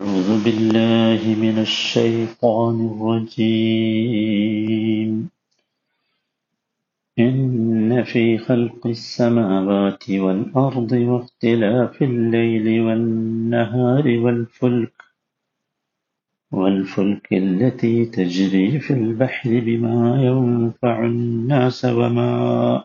أعوذ بالله من الشيطان الرجيم. إن في خلق السماوات والأرض واختلاف الليل والنهار والفلك والفلك التي تجري في البحر بما ينفع الناس وما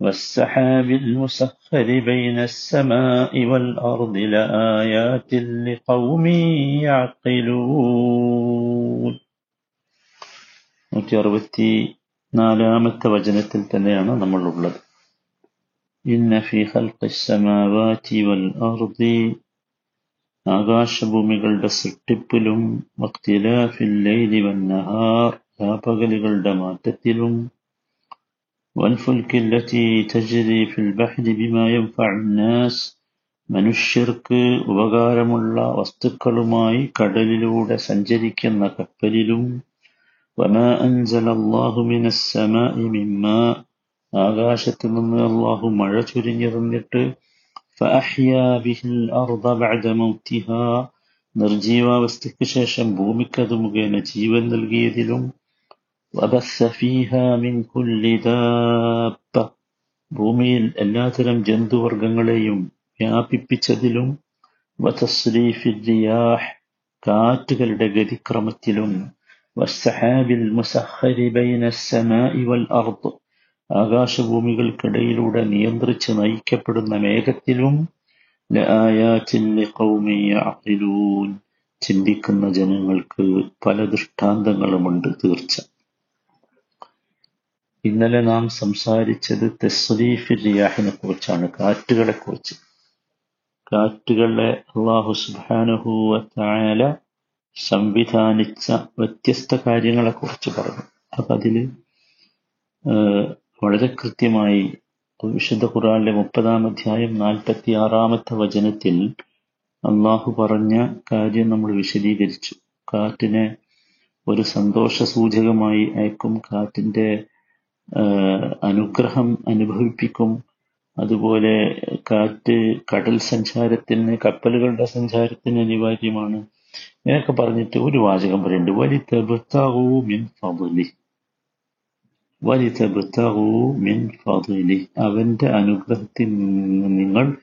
والسحاب المسخر بين السماء والأرض لآيات لقوم يعقلون നൂറ്റി അറുപത്തി നാലാമത്തെ വചനത്തിൽ തന്നെയാണ് നമ്മൾ ഉള്ളത് ഇന്ന ഫി ഖൽഖിസ്സമാവാതി വൽ അർദി ആകാശഭൂമികളുടെ സൃഷ്ടിപ്പിലും വഖ്തിലാഫിൽ ലൈലി വന്നഹാർ രാപകലുകളുടെ മാറ്റത്തിലും والفلك التي تجري في البحر بما ينفع الناس മനുഷ്യർക്ക് ഉപകാരമുള്ള വസ്തുക്കളുമായി കടലിലൂടെ സഞ്ചരിക്കുന്ന കപ്പലിലും വമാ അൻസല അല്ലാഹു മിനസ് സമാഇ മിമ്മാ ആകാശത്തു നിന്ന് അള്ളാഹു മഴ ചൊരിഞ്ഞു തന്നിട്ട് ഫഅഹ്യാ ബിഹിൽ അർദ ബഅദ മൗതിഹാ നിർജീവാവസ്ഥയ്ക്ക് ശേഷം ഭൂമിക്കത് മുഖേന ജീവൻ നൽകിയതിലും وبث فيها من كل دابة ഭൂമിയിൽ എല്ലാത്തരം ജന്തുവർഗങ്ങളെയും വ്യാപിപ്പിച്ചതിലും വതസ്രീഫിൽ റിയാഹ് കാറ്റുകളുടെ ഗതിക്രമത്തിലും വസ്സഹാബിൽ മുസഖരി ബൈന സമാഇ വൽ അർദ് ആകാശഭൂമികൾക്കിടയിലൂടെ നിയന്ത്രിച്ച് നയിക്കപ്പെടുന്ന മേഘത്തിലും ലആയാത്തിൻ ലിഖൗമി യഅഖിലൂൻ ചിന്തിക്കുന്ന ജനങ്ങൾക്ക് പല ദൃഷ്ടാന്തങ്ങളുമുണ്ട് തീർച്ച ഇന്നലെ നാം സംസാരിച്ചത് തെസ്വലീഫിയാഹിനെ റിയാഹിനെ കുറിച്ചാണ് കാറ്റുകളെ കുറിച്ച്. കാറ്റുകളെ അള്ളാഹു സുബാനുഹൂവ തായാല സംവിധാനിച്ച വ്യത്യസ്ത കാര്യങ്ങളെ കുറിച്ച് പറഞ്ഞു. അപ്പൊ അതിൽ വളരെ കൃത്യമായി വിശുദ്ധ ഖുറാനിലെ മുപ്പതാം അധ്യായം നാൽപ്പത്തി ആറാമത്തെ വചനത്തിൽ അള്ളാഹു പറഞ്ഞ കാര്യം നമ്മൾ വിശദീകരിച്ചു. കാറ്റിനെ ഒരു സന്തോഷ സൂചകമായി അയക്കും കാറ്റിന്റെ അനുഗ്രഹം അനുഭവിപ്പിക്കും. അതുപോലെ കാറ്റ് കടൽ സഞ്ചാരത്തിന് കപ്പലുകളുടെ സഞ്ചാരത്തിന് അനിവാര്യമാണ്. ഇങ്ങനെയൊക്കെ പറഞ്ഞിട്ട് ഒരു വാചകം പറയുന്നുണ്ട്. വലിതബ്തഗൂ മിൻ ഫضലി വലിതബ്തഗൂ മിൻ ഫضലി അവന്റെ അനുഗ്രഹത്തിൽ നിന്ന് നിങ്ങൾ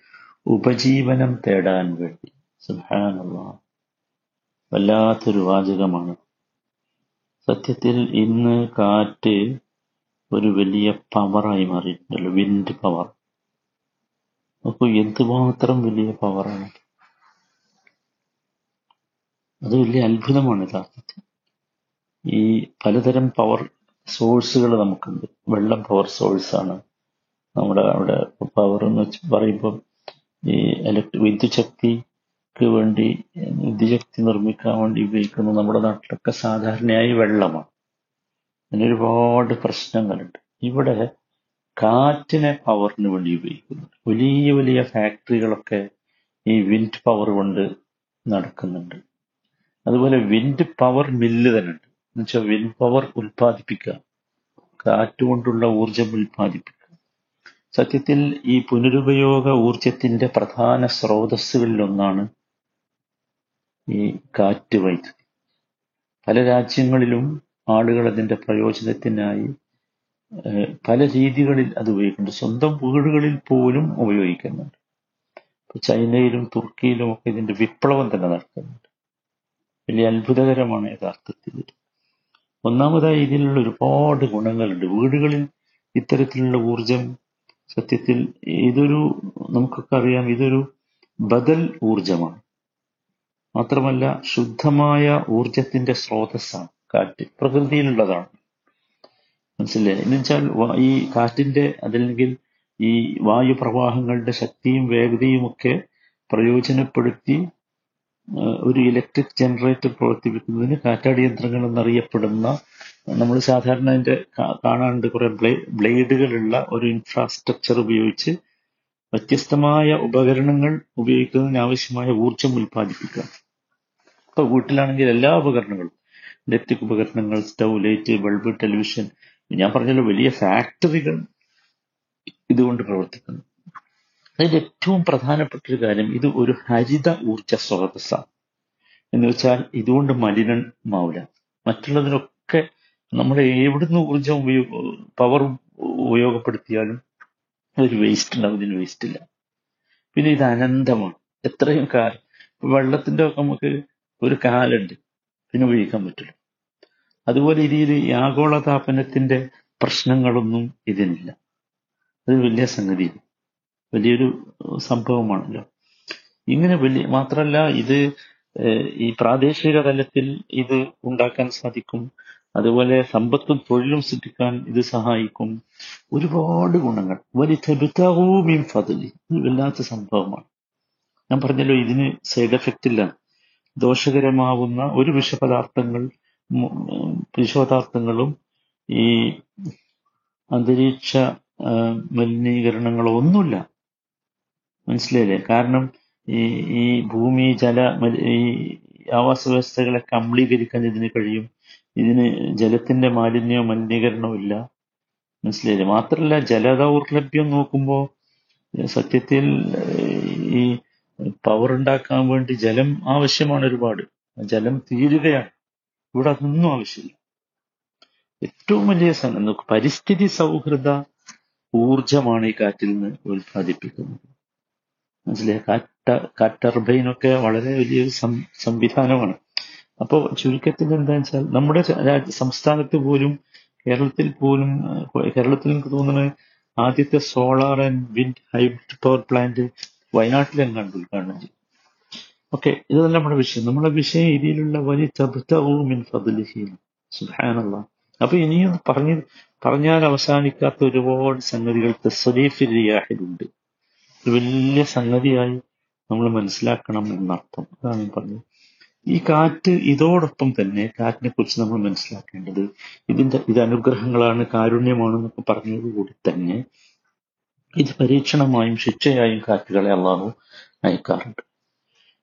ഉപജീവനം തേടാൻ വേണ്ടി. സുബ്ഹാനല്ലാഹ് വല്ലാത്തൊരു വാചകമാണ്. സത്യത്തിൽ ഇന്ന് കാറ്റ് ഒരു വലിയ പവറായി മാറിയിട്ടുണ്ടല്ലോ വിൻഡ് പവർ അപ്പൊ എന്തുമാത്രം വലിയ പവറാണ് അത് വലിയ അത്ഭുതമാണ് യഥാർത്ഥത്തിൽ. ഈ പലതരം പവർ സോഴ്സുകൾ നമുക്കുണ്ട്. വെള്ളം പവർ സോഴ്സാണ് നമ്മുടെ അവിടെ പവർ എന്ന് വെച്ച് പറയുമ്പോൾ ഈ ഇലക്ട്രി വിദ്യുത് ശക്തിക്ക് വേണ്ടി വിദ്യുശക്തി നിർമ്മിക്കാൻ വേണ്ടി ഉപയോഗിക്കുന്ന നമ്മുടെ നാട്ടിലൊക്കെ സാധാരണയായി വെള്ളമാണ്. അതിന് ഒരുപാട് പ്രശ്നങ്ങളുണ്ട്. ഇവിടെ കാറ്റിനെ പവറിന് വേണ്ടി ഉപയോഗിക്കുന്നു. വലിയ വലിയ ഫാക്ടറികളൊക്കെ ഈ വിൻഡ് പവർ കൊണ്ട് നടക്കുന്നുണ്ട്. അതുപോലെ വിൻഡ് പവർ മില്ല് തന്നെ ഉണ്ട്. എന്നുവെച്ചാൽ വിൻഡ് പവർ ഉൽപ്പാദിപ്പിക്കുക കാറ്റുകൊണ്ടുള്ള ഊർജം ഉൽപ്പാദിപ്പിക്കുക. സത്യത്തിൽ ഈ പുനരുപയോഗ ഊർജത്തിന്റെ പ്രധാന സ്രോതസ്സുകളിൽ ഒന്നാണ് ഈ കാറ്റ് വൈദ്യുതി. പല രാജ്യങ്ങളിലും ആളുകൾ അതിന്റെ പ്രയോജനത്തിനായി പല രീതികളിൽ അത് ഉപയോഗിക്കുന്നുണ്ട്. സ്വന്തം വീടുകളിൽ പോലും ഉപയോഗിക്കുന്നുണ്ട്. ചൈനയിലും തുർക്കിയിലും ഒക്കെ ഇതിന്റെ വിപ്ലവം തന്നെ നടക്കുന്നുണ്ട്. വലിയ അത്ഭുതകരമാണ് യഥാർത്ഥത്തിൽ. ഒന്നാമതായി ഇതിലുള്ള ഒരുപാട് ഗുണങ്ങളുണ്ട്. വീടുകളിൽ ഇത്തരത്തിലുള്ള ഊർജം സത്യത്തിൽ ഇതൊരു നമുക്കൊക്കെ അറിയാം ഇതൊരു ബദൽ ഊർജമാണ് മാത്രമല്ല ശുദ്ധമായ ഊർജത്തിന്റെ സ്രോതസ്സാണ്. കാറ്റ് പ്രകൃതിയിലുള്ളതാണ്. മനസ്സിലായി എന്നുവെച്ചാൽ ഈ കാറ്റിന്റെ അതല്ലെങ്കിൽ ഈ വായുപ്രവാഹങ്ങളുടെ ശക്തിയും വേഗതയും ഒക്കെ പ്രയോജനപ്പെടുത്തി ഒരു ഇലക്ട്രിക് ജനറേറ്റർ പ്രവർത്തിപ്പിക്കുന്നതിന് കാറ്റാടി യന്ത്രങ്ങൾ എന്നറിയപ്പെടുന്ന നമ്മൾ സാധാരണ അതിന്റെ കാണാണ്ട് കുറെ ബ്ലേഡുകളുള്ള ഒരു ഇൻഫ്രാസ്ട്രക്ചർ ഉപയോഗിച്ച് വ്യത്യസ്തമായ ഉപകരണങ്ങൾ ഉപയോഗിക്കുന്നതിന് ആവശ്യമായ ഊർജം ഉൽപ്പാദിപ്പിക്കുക. ഇപ്പൊ വീട്ടിലാണെങ്കിൽ എല്ലാ ഉപകരണങ്ങളും ഇലക്ട്രിക് ഉപകരണങ്ങൾ സ്റ്റൗ ലൈറ്റ് ബൾബ് ടെലിവിഷൻ. ഞാൻ പറഞ്ഞല്ലോ വലിയ ഫാക്ടറികൾ ഇതുകൊണ്ട് പ്രവർത്തിക്കുന്നു. അതിൽ ഏറ്റവും പ്രധാനപ്പെട്ട ഒരു കാര്യം ഇത് ഒരു ഹരിത ഊർജ സ്രോതസ്സാണ്. എന്ന് വെച്ചാൽ ഇതുകൊണ്ട് മലിനമാവില്ല മറ്റുള്ളതിനൊക്കെ നമ്മൾ എവിടുന്ന് ഊർജം ഉപയോഗ പവർ ഉപയോഗപ്പെടുത്തിയാലും ഒരു വേസ്റ്റ് ഉണ്ടാവും ഇതിന് വേസ്റ്റ് ഇല്ല. പിന്നെ ഇത് അനന്തമാണ്. എത്രയും കാലം വെള്ളത്തിന്റെ ഒക്കെ നമുക്ക് ഒരു കാലുണ്ട് പിന്നെ ഉപയോഗിക്കാൻ പറ്റില്ല. അതുപോലെ ഇതിൽ ആഗോളതാപനത്തിന്റെ പ്രശ്നങ്ങളൊന്നും ഇതിനില്ല. അത് വലിയ സംഗതി വലിയൊരു സംഭവമാണല്ലോ. ഇങ്ങനെ വലിയ മാത്രമല്ല ഇത് ഈ പ്രാദേശിക തലത്തിൽ ഇത് ഉണ്ടാക്കാൻ സാധിക്കും. അതുപോലെ സമ്പത്തും തൊഴിലും സൃഷ്ടിക്കാൻ ഇത് സഹായിക്കും. ഒരുപാട് ഗുണങ്ങൾ. വലിയ ഫതലി വല്ലാത്ത സംഭവമാണ്. ഞാൻ പറഞ്ഞല്ലോ ഇതിന് സൈഡ് എഫക്റ്റ് ഇല്ല. ദോഷകരമാവുന്ന ഒരു വിഷപദാർത്ഥങ്ങൾ വിഷപദാർത്ഥങ്ങളും ഈ അന്തരീക്ഷ മലിനീകരണങ്ങളോ ഒന്നുമില്ല. മനസ്സിലായില്ലേ? കാരണം ഈ ഈ ഭൂമി ജല ഈ ആവാസ വ്യവസ്ഥകളെ അമ്ലീകരിക്കാൻ ഇതിന് കഴിയും. ഇതിന് ജലത്തിന്റെ മാലിന്യമോ മലിനീകരണമോ ഇല്ല. മനസ്സിലായില്ലേ? മാത്രമല്ല ജലദൗർലഭ്യം നോക്കുമ്പോൾ സത്യത്തിൽ ഈ പവർ ഉണ്ടാക്കാൻ വേണ്ടി ജലം ആവശ്യമാണ് ഒരുപാട്. ജലം തീരുകയാണ്. ഇവിടെ അതൊന്നും ആവശ്യമില്ല. ഏറ്റവും വലിയ പരിസ്ഥിതി സൗഹൃദ ഊർജമാണ് ഈ കാറ്റിൽ നിന്ന് ഉൽപ്പാദിപ്പിക്കുന്നത്. മനസ്സിലായി? കാറ്റ കാറ്റർബൈനൊക്കെ വളരെ വലിയൊരു സംവിധാനമാണ്. അപ്പോൾ ചുരുക്കത്തിൽ എന്താണെന്ന് വെച്ചാൽ നമ്മുടെ സംസ്ഥാനത്ത് പോലും കേരളത്തിൽ പോലും കേരളത്തിൽ എനിക്ക് തോന്നുന്നത് ആദ്യത്തെ solar and wind hybrid power plant വയനാട്ടിലെങ്ങാണ്ട് ഉദ്ഘാടനം ചെയ്തു. ഓക്കെ ഇതല്ല നമ്മുടെ വിഷയം. നമ്മുടെ വിഷയം ഇതിലുള്ള വലിയ തബ്തവും സുഹാനുള്ള അപ്പൊ ഇനിയും പറഞ്ഞ് പറഞ്ഞാൽ അവസാനിക്കാത്ത ഒരുപാട് സംഗതികൾ തസ്വരീഫിൽ റിയാഹിലുണ്ട് വലിയ സംഗതിയായി നമ്മൾ മനസ്സിലാക്കണം എന്നർത്ഥം. അതാണ് പറഞ്ഞത്. ഈ കാറ്റ് ഇതോടൊപ്പം തന്നെ കാറ്റിനെ കുറിച്ച് നമ്മൾ മനസ്സിലാക്കേണ്ടത് ഇതിന്റെ ഇത് അനുഗ്രഹങ്ങളാണ് കാരുണ്യമാണെന്നൊക്കെ പറഞ്ഞതോടുകൂടി തന്നെ ഇത് പരീക്ഷണമായും ശിക്ഷയായും കാറ്റുകളെ അള്ളാഹു അയക്കാറുണ്ട്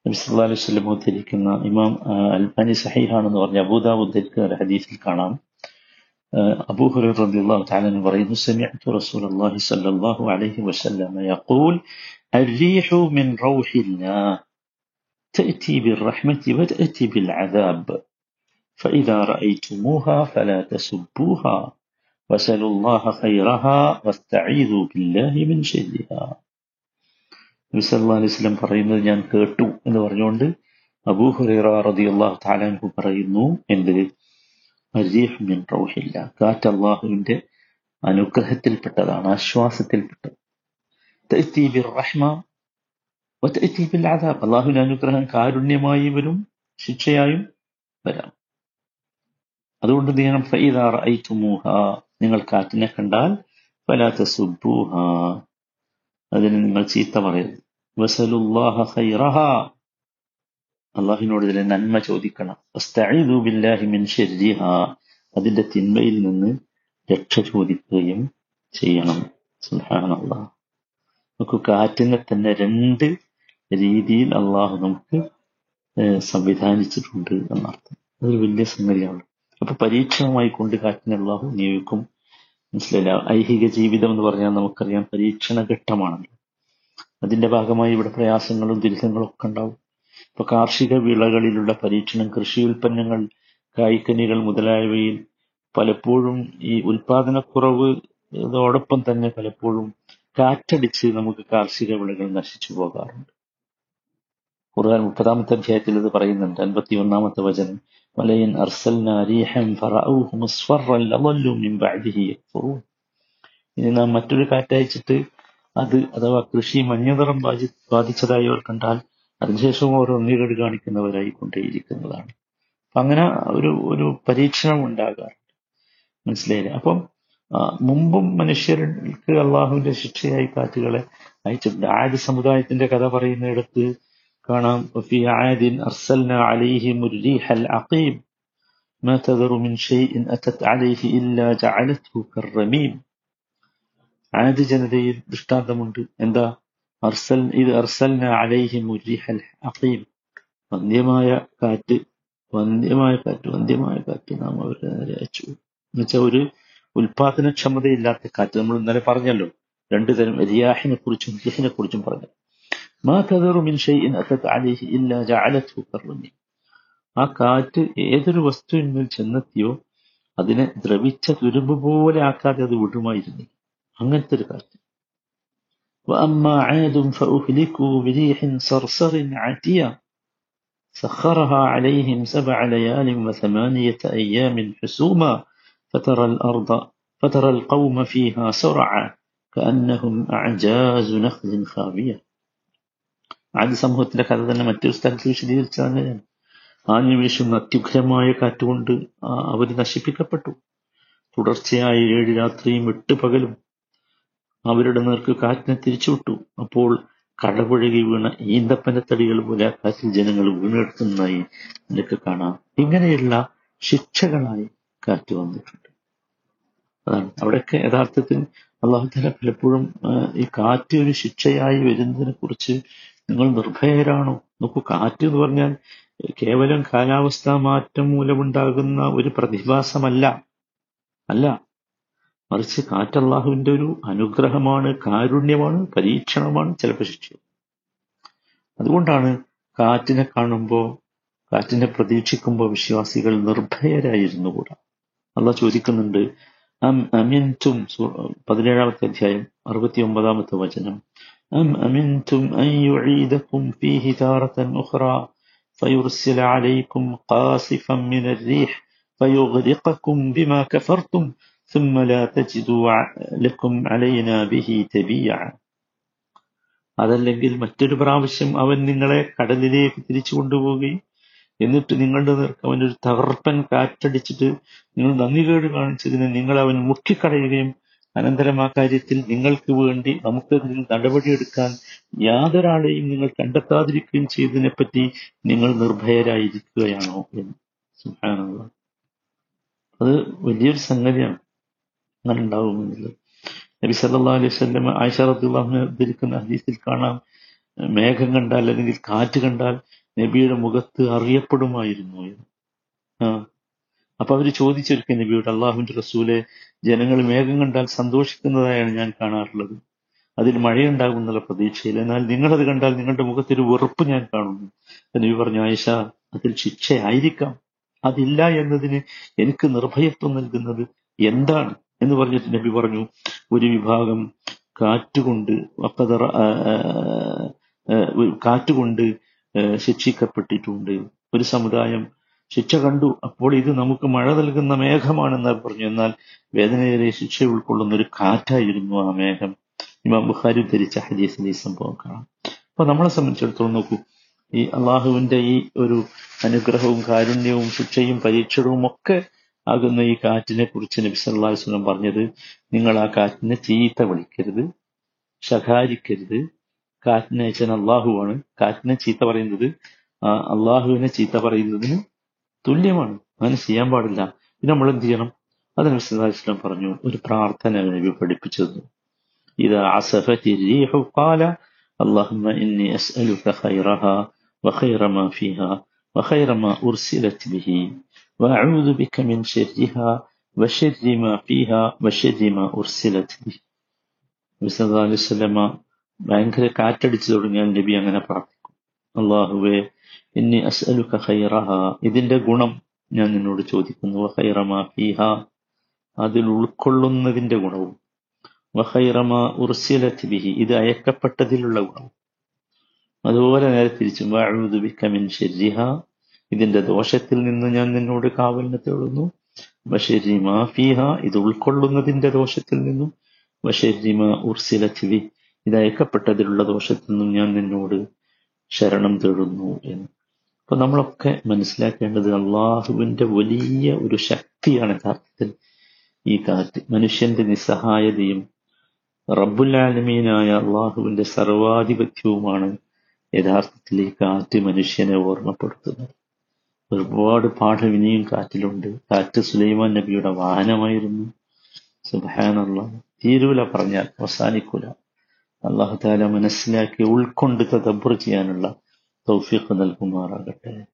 നബി സല്ലല്ലാഹു അലൈഹി വസല്ലം ഉദ്ധരിക്കുന്ന ഇമാം അൽബാനി സഹീഹാണെന്ന് പറഞ്ഞ അബൂദാബ് ഉദ്ധരിക്കുന്ന ഒരു ഹദീസിൽ കാണാം അബൂ ഹുറൈറ റളിയല്ലാഹു തആല പറയുന്നു സമിഅ്തു റസൂലുള്ളാഹി സ്വല്ലല്ലാഹു അലൈഹി വസല്ലം യഖൂൽ الريح من روح الله تأتي بالرحمة وتأتي بالعذاب فإذا رأيتموها فلا تسبوها وسلوا الله خيرها واستعيذوا بالله من شرها നബി അലൈഹി പറയുന്നത് ഞാൻ കേട്ടു എന്ന് പറഞ്ഞുകൊണ്ട് അബൂ ഹുറൈറ റളിയല്ലാഹു താലാൻഹു പറയുന്നു എന്ത്? മിൻ റൗഹില്ല. കാറ്റ് അള്ളാഹുവിന്റെ അനുഗ്രഹത്തിൽപ്പെട്ടതാണ് ആശ്വാസത്തിൽപ്പെട്ടത്. അള്ളാഹുവിന്റെ അനുഗ്രഹം കാരുണ്യമായി വരും ശിക്ഷയായും വരാം. അതുകൊണ്ട് ദിനം ഫൈദാർ ഐറ്റുമൂഹ നിങ്ങൾ കാറ്റിനെ കണ്ടാൽ ഫലാത്ത സുബൂഹ അതിന് നിങ്ങൾ ചീത്ത പറയരുത്. വസലുല്ലാഹ ഖൈറഹ. അള്ളാഹിനോട് ഇതിലെ നന്മ ചോദിക്കണം. ബില്ലാഹി മിൻ ഷർരിഹ അതിന്റെ തിന്മയിൽ നിന്ന് രക്ഷ ചോദിക്കുകയും ചെയ്യണം. സുബ്ഹാനല്ലാഹ് നമുക്ക് കാറ്റിനെ തന്നെ രണ്ട് രീതിയിൽ അള്ളാഹു നമുക്ക് സംവിധാനിച്ചിട്ടുണ്ട് എന്നർത്ഥം. അതൊരു വലിയ സംഗതിയാണ്. അപ്പൊ പരീക്ഷണമായി കൊണ്ട് കാറ്റിനെ അള്ളാഹു നിയോഗിക്കും. മനസ്സിലായില്ല? ഐഹിക ജീവിതം എന്ന് പറഞ്ഞാൽ നമുക്കറിയാം പരീക്ഷണ ഘട്ടമാണല്ലോ അതിന്റെ ഭാഗമായി ഇവിടെ പ്രയാസങ്ങളും ദുരിതങ്ങളും ഒക്കെ ഉണ്ടാവും. ഇപ്പൊ കാർഷിക വിളകളിലുള്ള പരീക്ഷണം കൃഷി ഉൽപ്പന്നങ്ങൾ കായ്ക്കനികൾ മുതലായവയിൽ പലപ്പോഴും ഈ ഉൽപാദനക്കുറവ് ഇതോടൊപ്പം തന്നെ പലപ്പോഴും കാറ്റടിച്ച് നമുക്ക് കാർഷിക വിളകൾ നശിച്ചു പോകാറുണ്ട്. ഖുർആൻ മുപ്പതാമത്തെ അധ്യായത്തിൽ ഇത് പറയുന്നുണ്ട്. അൻപത്തി ഒന്നാമത്തെ വചനം വലയൻ ഇനി നാം മറ്റൊരു കാറ്റയച്ചിട്ട് അത് അഥവാ കൃഷി മഞ്ഞനിറം ബാധി ബാധിച്ചതായി അവർ കണ്ടാൽ അതിനുശേഷം അവർ ഒന്നികേട് കാണിക്കുന്നവരായി കൊണ്ടേയിരിക്കുന്നതാണ് അപ്പൊ അങ്ങനെ ഒരു ഒരു പരീക്ഷണം ഉണ്ടാകാറുണ്ട് മനസ്സിലായില്ലേ അപ്പം മുമ്പും മനുഷ്യർക്ക് അള്ളാഹുവിന്റെ ശിക്ഷയായി കാറ്റുകളെ അയച്ചിട്ടുണ്ട് ആദ്യ സമുദായത്തിന്റെ കഥ പറയുന്നിടത്ത് കാണാം ഫി ആദിൻ അർസൽന അലൈഹിം അഖീം ما تذر من شيء أتت عليه إلا جعلته كالرميم ആദ്യ ജനതയിൽ ദൃഷ്ടാന്തമുണ്ട്. എന്താ? അർസൽ ഇത് അർസൽന അലൈഹി മുരിഹൽ അഖീം. വന്ധ്യമായ കാറ്റ് വന്ധ്യമായ കാറ്റ് വന്ധ്യമായ കാറ്റ് നാം അവരെ നേരെ അയച്ചു. എന്നുവെച്ചാൽ ഒരു ഉൽപാദനക്ഷമതയില്ലാത്ത കാറ്റ്. നമ്മൾ ഇന്നലെ പറഞ്ഞല്ലോ രണ്ടു തരം റിയാഹിനെ കുറിച്ചും റിഹിനെ കുറിച്ചും പറഞ്ഞു മിൻ ഷൈഇൻ ഇല്ലാ ആ കാറ്റ് ഏതൊരു വസ്തുവിന്മേൽ ചെന്നെത്തിയോ അതിനെ ദ്രവിച്ച തുരുമ്പ് പോലെ ആക്കാതെ അത് വിടുമായിരുന്നു. അങ്ങനത്തെ ഒരു കാറ്റ് وأما عاد فأهلكوا بريح صرصر عاتية سخرها عليهم سبع ليال وثمانية أيام حسوما فترى الأرض فترى القوم فيها سرعا كأنهم أعجاز نخل خاوية ആദ്യ സമൂഹത്തിന്റെ കഥ തന്നെ മറ്റൊരു സ്ഥലത്ത് വിശദീകരിച്ചത് അങ്ങനെയാണ് ആഞ്ഞു വീശുന്ന അത്യുഗ്രമായ കാറ്റുകൊണ്ട് അവർ നശിപ്പിക്കപ്പെട്ടു തുടർച്ചയായ ഏഴ് രാത്രിയും എട്ട് പകലും അവരുടെ നേർക്ക് കാറ്റിനെ തിരിച്ചുവിട്ടു. അപ്പോൾ കടപുഴകി വീണ ഈന്തപ്പന തടികൾ പോലെ ആ കാറ്റിൽ ജനങ്ങൾ വീണെടുക്കുന്നതായി നിനക്ക് കാണാം. ഇങ്ങനെയുള്ള ശിക്ഷകളായി കാറ്റ് വന്നിട്ടുണ്ട്. അതാണ് അവിടെയൊക്കെ യഥാർത്ഥത്തിൽ അള്ളാഹുദല പലപ്പോഴും ഈ കാറ്റ് ഒരു ശിക്ഷയായി വരുന്നതിനെ കുറിച്ച് നിങ്ങൾ നിർഭയരാണോ? നോക്കൂ കാറ്റ് എന്ന് പറഞ്ഞാൽ കേവലം കാലാവസ്ഥാ മാറ്റം മൂലമുണ്ടാകുന്ന ഒരു പ്രതിഭാസമല്ല. അല്ല മറിച്ച് കാറ്റ് അള്ളാഹുവിന്റെ ഒരു അനുഗ്രഹമാണ് കാരുണ്യമാണ് പരീക്ഷണമാണ് ചിലപ്പോൾ ശിക്ഷ അതുകൊണ്ടാണ് കാറ്റിനെ കാണുമ്പോൾ കാറ്റിനെ പ്രതീക്ഷിക്കുമ്പോൾ വിശ്വാസികൾ നിർഭയരായിരുന്നു കൂടാ അള്ളാഹ് ചോദിക്കുന്നുണ്ട് അം അമിൻതും പതിനേഴാമത്തെ അധ്യായം അറുപത്തി ഒമ്പതാമത്തെ വചനം أم أمنتم أن يعيدكم فيه تارة أخرى فيرسل عليكم قاصفا من الريح فيغرقكم بما كفرتم ثم لا تجدوا لكم علينا به تبيعا അതല്ലെങ്കിൽ മറ്റൊരു പ്രാവശ്യം അവൻ നിങ്ങളെ കടലിലേക്ക് തിരിച്ചു കൊണ്ടുപോവുകയും എന്നിട്ട് നിങ്ങളുടെ നേർക്ക് അവനൊരു തകർപ്പൻ കാറ്റടിച്ചിട്ട് നിങ്ങൾ നന്ദികേട് കാണിച്ചതിന് നിങ്ങൾ അവൻ മുക്കിക്കളയുകയും അനന്തരം ആ കാര്യത്തിൽ നിങ്ങൾക്ക് വേണ്ടി നമുക്കെതിരിൽ നടപടിയെടുക്കാൻ യാതൊരാളെയും നിങ്ങൾ കണ്ടെത്താതിരിക്കുകയും ചെയ്തതിനെപ്പറ്റി നിങ്ങൾ നിർഭയരായിരിക്കുകയാണോ എന്ന് സുഹാനുള്ള അത് വലിയൊരു സംഗതിയാണ് അങ്ങനെ ഉണ്ടാവുമെന്നുള്ളത് നബി സല്ലാ അലൈഹി സ്വല്ലം ആയിഷ ധരിക്കുന്ന ഹദീസിൽ കാണാം മേഘം കണ്ടാൽ അല്ലെങ്കിൽ കാറ്റ് കണ്ടാൽ നബിയുടെ മുഖത്ത് അറിയപ്പെടുമായിരുന്നു എന്ന്. ആ. അപ്പൊ അവർ ചോദിച്ചൊരിക്കൽ നബിയോട് അള്ളാഹുവിന്റെ റസൂലെ ജനങ്ങൾ മേഘം കണ്ടാൽ സന്തോഷിക്കുന്നതായാണ് ഞാൻ കാണാറുള്ളത്. അതിൽ മഴയുണ്ടാകും എന്നുള്ള പ്രതീക്ഷയിൽ എന്നാൽ നിങ്ങളത് കണ്ടാൽ നിങ്ങളുടെ മുഖത്തൊരു വെറുപ്പ് ഞാൻ കാണുന്നു. നബി പറഞ്ഞു ആയിഷ അതിൽ ശിക്ഷയായിരിക്കാം. അതില്ല എന്നതിന് എനിക്ക് നിർഭയത്വം നൽകുന്നത് എന്താണ്? എന്ന് പറഞ്ഞിട്ട് നബി പറഞ്ഞു ഒരു വിഭാഗം കാറ്റുകൊണ്ട് വക്കതറ കാറ്റുകൊണ്ട് ശിക്ഷിക്കപ്പെട്ടിട്ടുണ്ട്. ഒരു സമുദായം ശിക്ഷ കണ്ടു. അപ്പോൾ ഇത് നമുക്ക് മഴ നൽകുന്ന മേഘമാണെന്ന് പറഞ്ഞു. എന്നാൽ വേദനയേറെ ശിക്ഷ ഉൾക്കൊള്ളുന്ന ഒരു കാറ്റായിരുന്നു ആ മേഘം. ഇമാം ബുഖാരി ധരിച്ച ഹദീസിന്റെ ഈ സംഭവം കാണാം. അപ്പൊ നമ്മളെ സംബന്ധിച്ചിടത്തോളം നോക്കൂ ഈ അള്ളാഹുവിന്റെ ഈ ഒരു അനുഗ്രഹവും കാരുണ്യവും ശിക്ഷയും പരീക്ഷണവും ഒക്കെ ആകുന്ന ഈ കാറ്റിനെ കുറിച്ച് നബി സല്ലല്ലാഹു അലൈഹി വസല്ലം പറഞ്ഞത് നിങ്ങൾ ആ കാറ്റിനെ ചീത്ത വിളിക്കരുത് ശകാരിക്കരുത് കാറ്റിനെ അയച്ചാൽ അള്ളാഹുവാണ് കാറ്റിനെ ചീത്ത പറയുന്നത് അള്ളാഹുവിനെ ചീത്ത പറയുന്നതിന് തുല്യമാണ് അങ്ങനെ ചെയ്യാൻ പാടില്ല ഇത് നമ്മൾ എന്ത് ചെയ്യണം അത് നബി സല്ലല്ലാഹു അലൈഹി വസല്ലം പറഞ്ഞു ഒരു പ്രാർത്ഥന നബി പഠിപ്പിച്ചു തന്നു ഇത് അസഫത്തി റീഹു ഖാല اللهم إني أسألك خيرها وخير ما فيها وخير ما أرسلت به وأعوذ بك من شرها وشر ما فيها وشر ما أرسلت به വിസല്ലാ അലൈവല്ലമ ഭയങ്കര കാറ്റടിച്ചു തുടങ്ങിയാൽ നബി അങ്ങനെ പ്രാർത്ഥിക്കും അള്ളാഹുവെ ഇന്നി അസ്അലുക ഖൈറഹ ഇതിന്റെ ഗുണം ഞാൻ നിന്നോട് ചോദിക്കുന്നു വഖൈറമാ ഫീഹ അതിൽ ഉൾക്കൊള്ളുന്നതിന്റെ ഗുണവും വഖൈറമാ ഉർസിലത് ബിഹി ഇത് അയക്കപ്പെട്ടതിലുള്ള ഗുണവും അതുപോലെ നേരെ തിരിച്ചും വഅഊദു ബിക മിൻ ശർരിഹ ഇതിന്റെ ദോഷത്തിൽ നിന്ന് ഞാൻ നിന്നോട് കാവലിനെ തേടുന്നു ബഷരിമ ഫീഹ ഇത് ഉൾക്കൊള്ളുന്നതിന്റെ ദോഷത്തിൽ നിന്നും. ബഷരിമ ഉർസില ചിവി ഇത് അയക്കപ്പെട്ടതിലുള്ള ദോഷത്തിൽ നിന്നും ഞാൻ നിന്നോട് ശരണം തേടുന്നു എന്ന്. അപ്പൊ നമ്മളൊക്കെ മനസ്സിലാക്കേണ്ടത് അള്ളാഹുവിന്റെ വലിയ ഒരു ശക്തിയാണ് യഥാർത്ഥത്തിൽ ഈ കാറ്റ്. മനുഷ്യന്റെ നിസ്സഹായതയും റബ്ബുല്ലാലമീനായ അള്ളാഹുവിന്റെ സർവാധിപത്യവുമാണ് യഥാർത്ഥത്തിൽ ഈ കാറ്റ് മനുഷ്യനെ ഓർമ്മപ്പെടുത്തുന്നത്. ഒരുപാട് പാഠം ഇനിയും കാറ്റിലുണ്ട്. കാറ്റ് സുലൈമാൻ നബിയുടെ വാഹനമായിരുന്നു. സുബാനുള്ള തീരൂല പറഞ്ഞാൽ അവസാനിക്കൂല. അള്ളാഹു താല മനസ്സിലാക്കി ഉൾക്കൊണ്ട് തദബ്ബർ ചെയ്യാനുള്ള തൗഫീഖ് നൽകുമാറാകട്ടെ.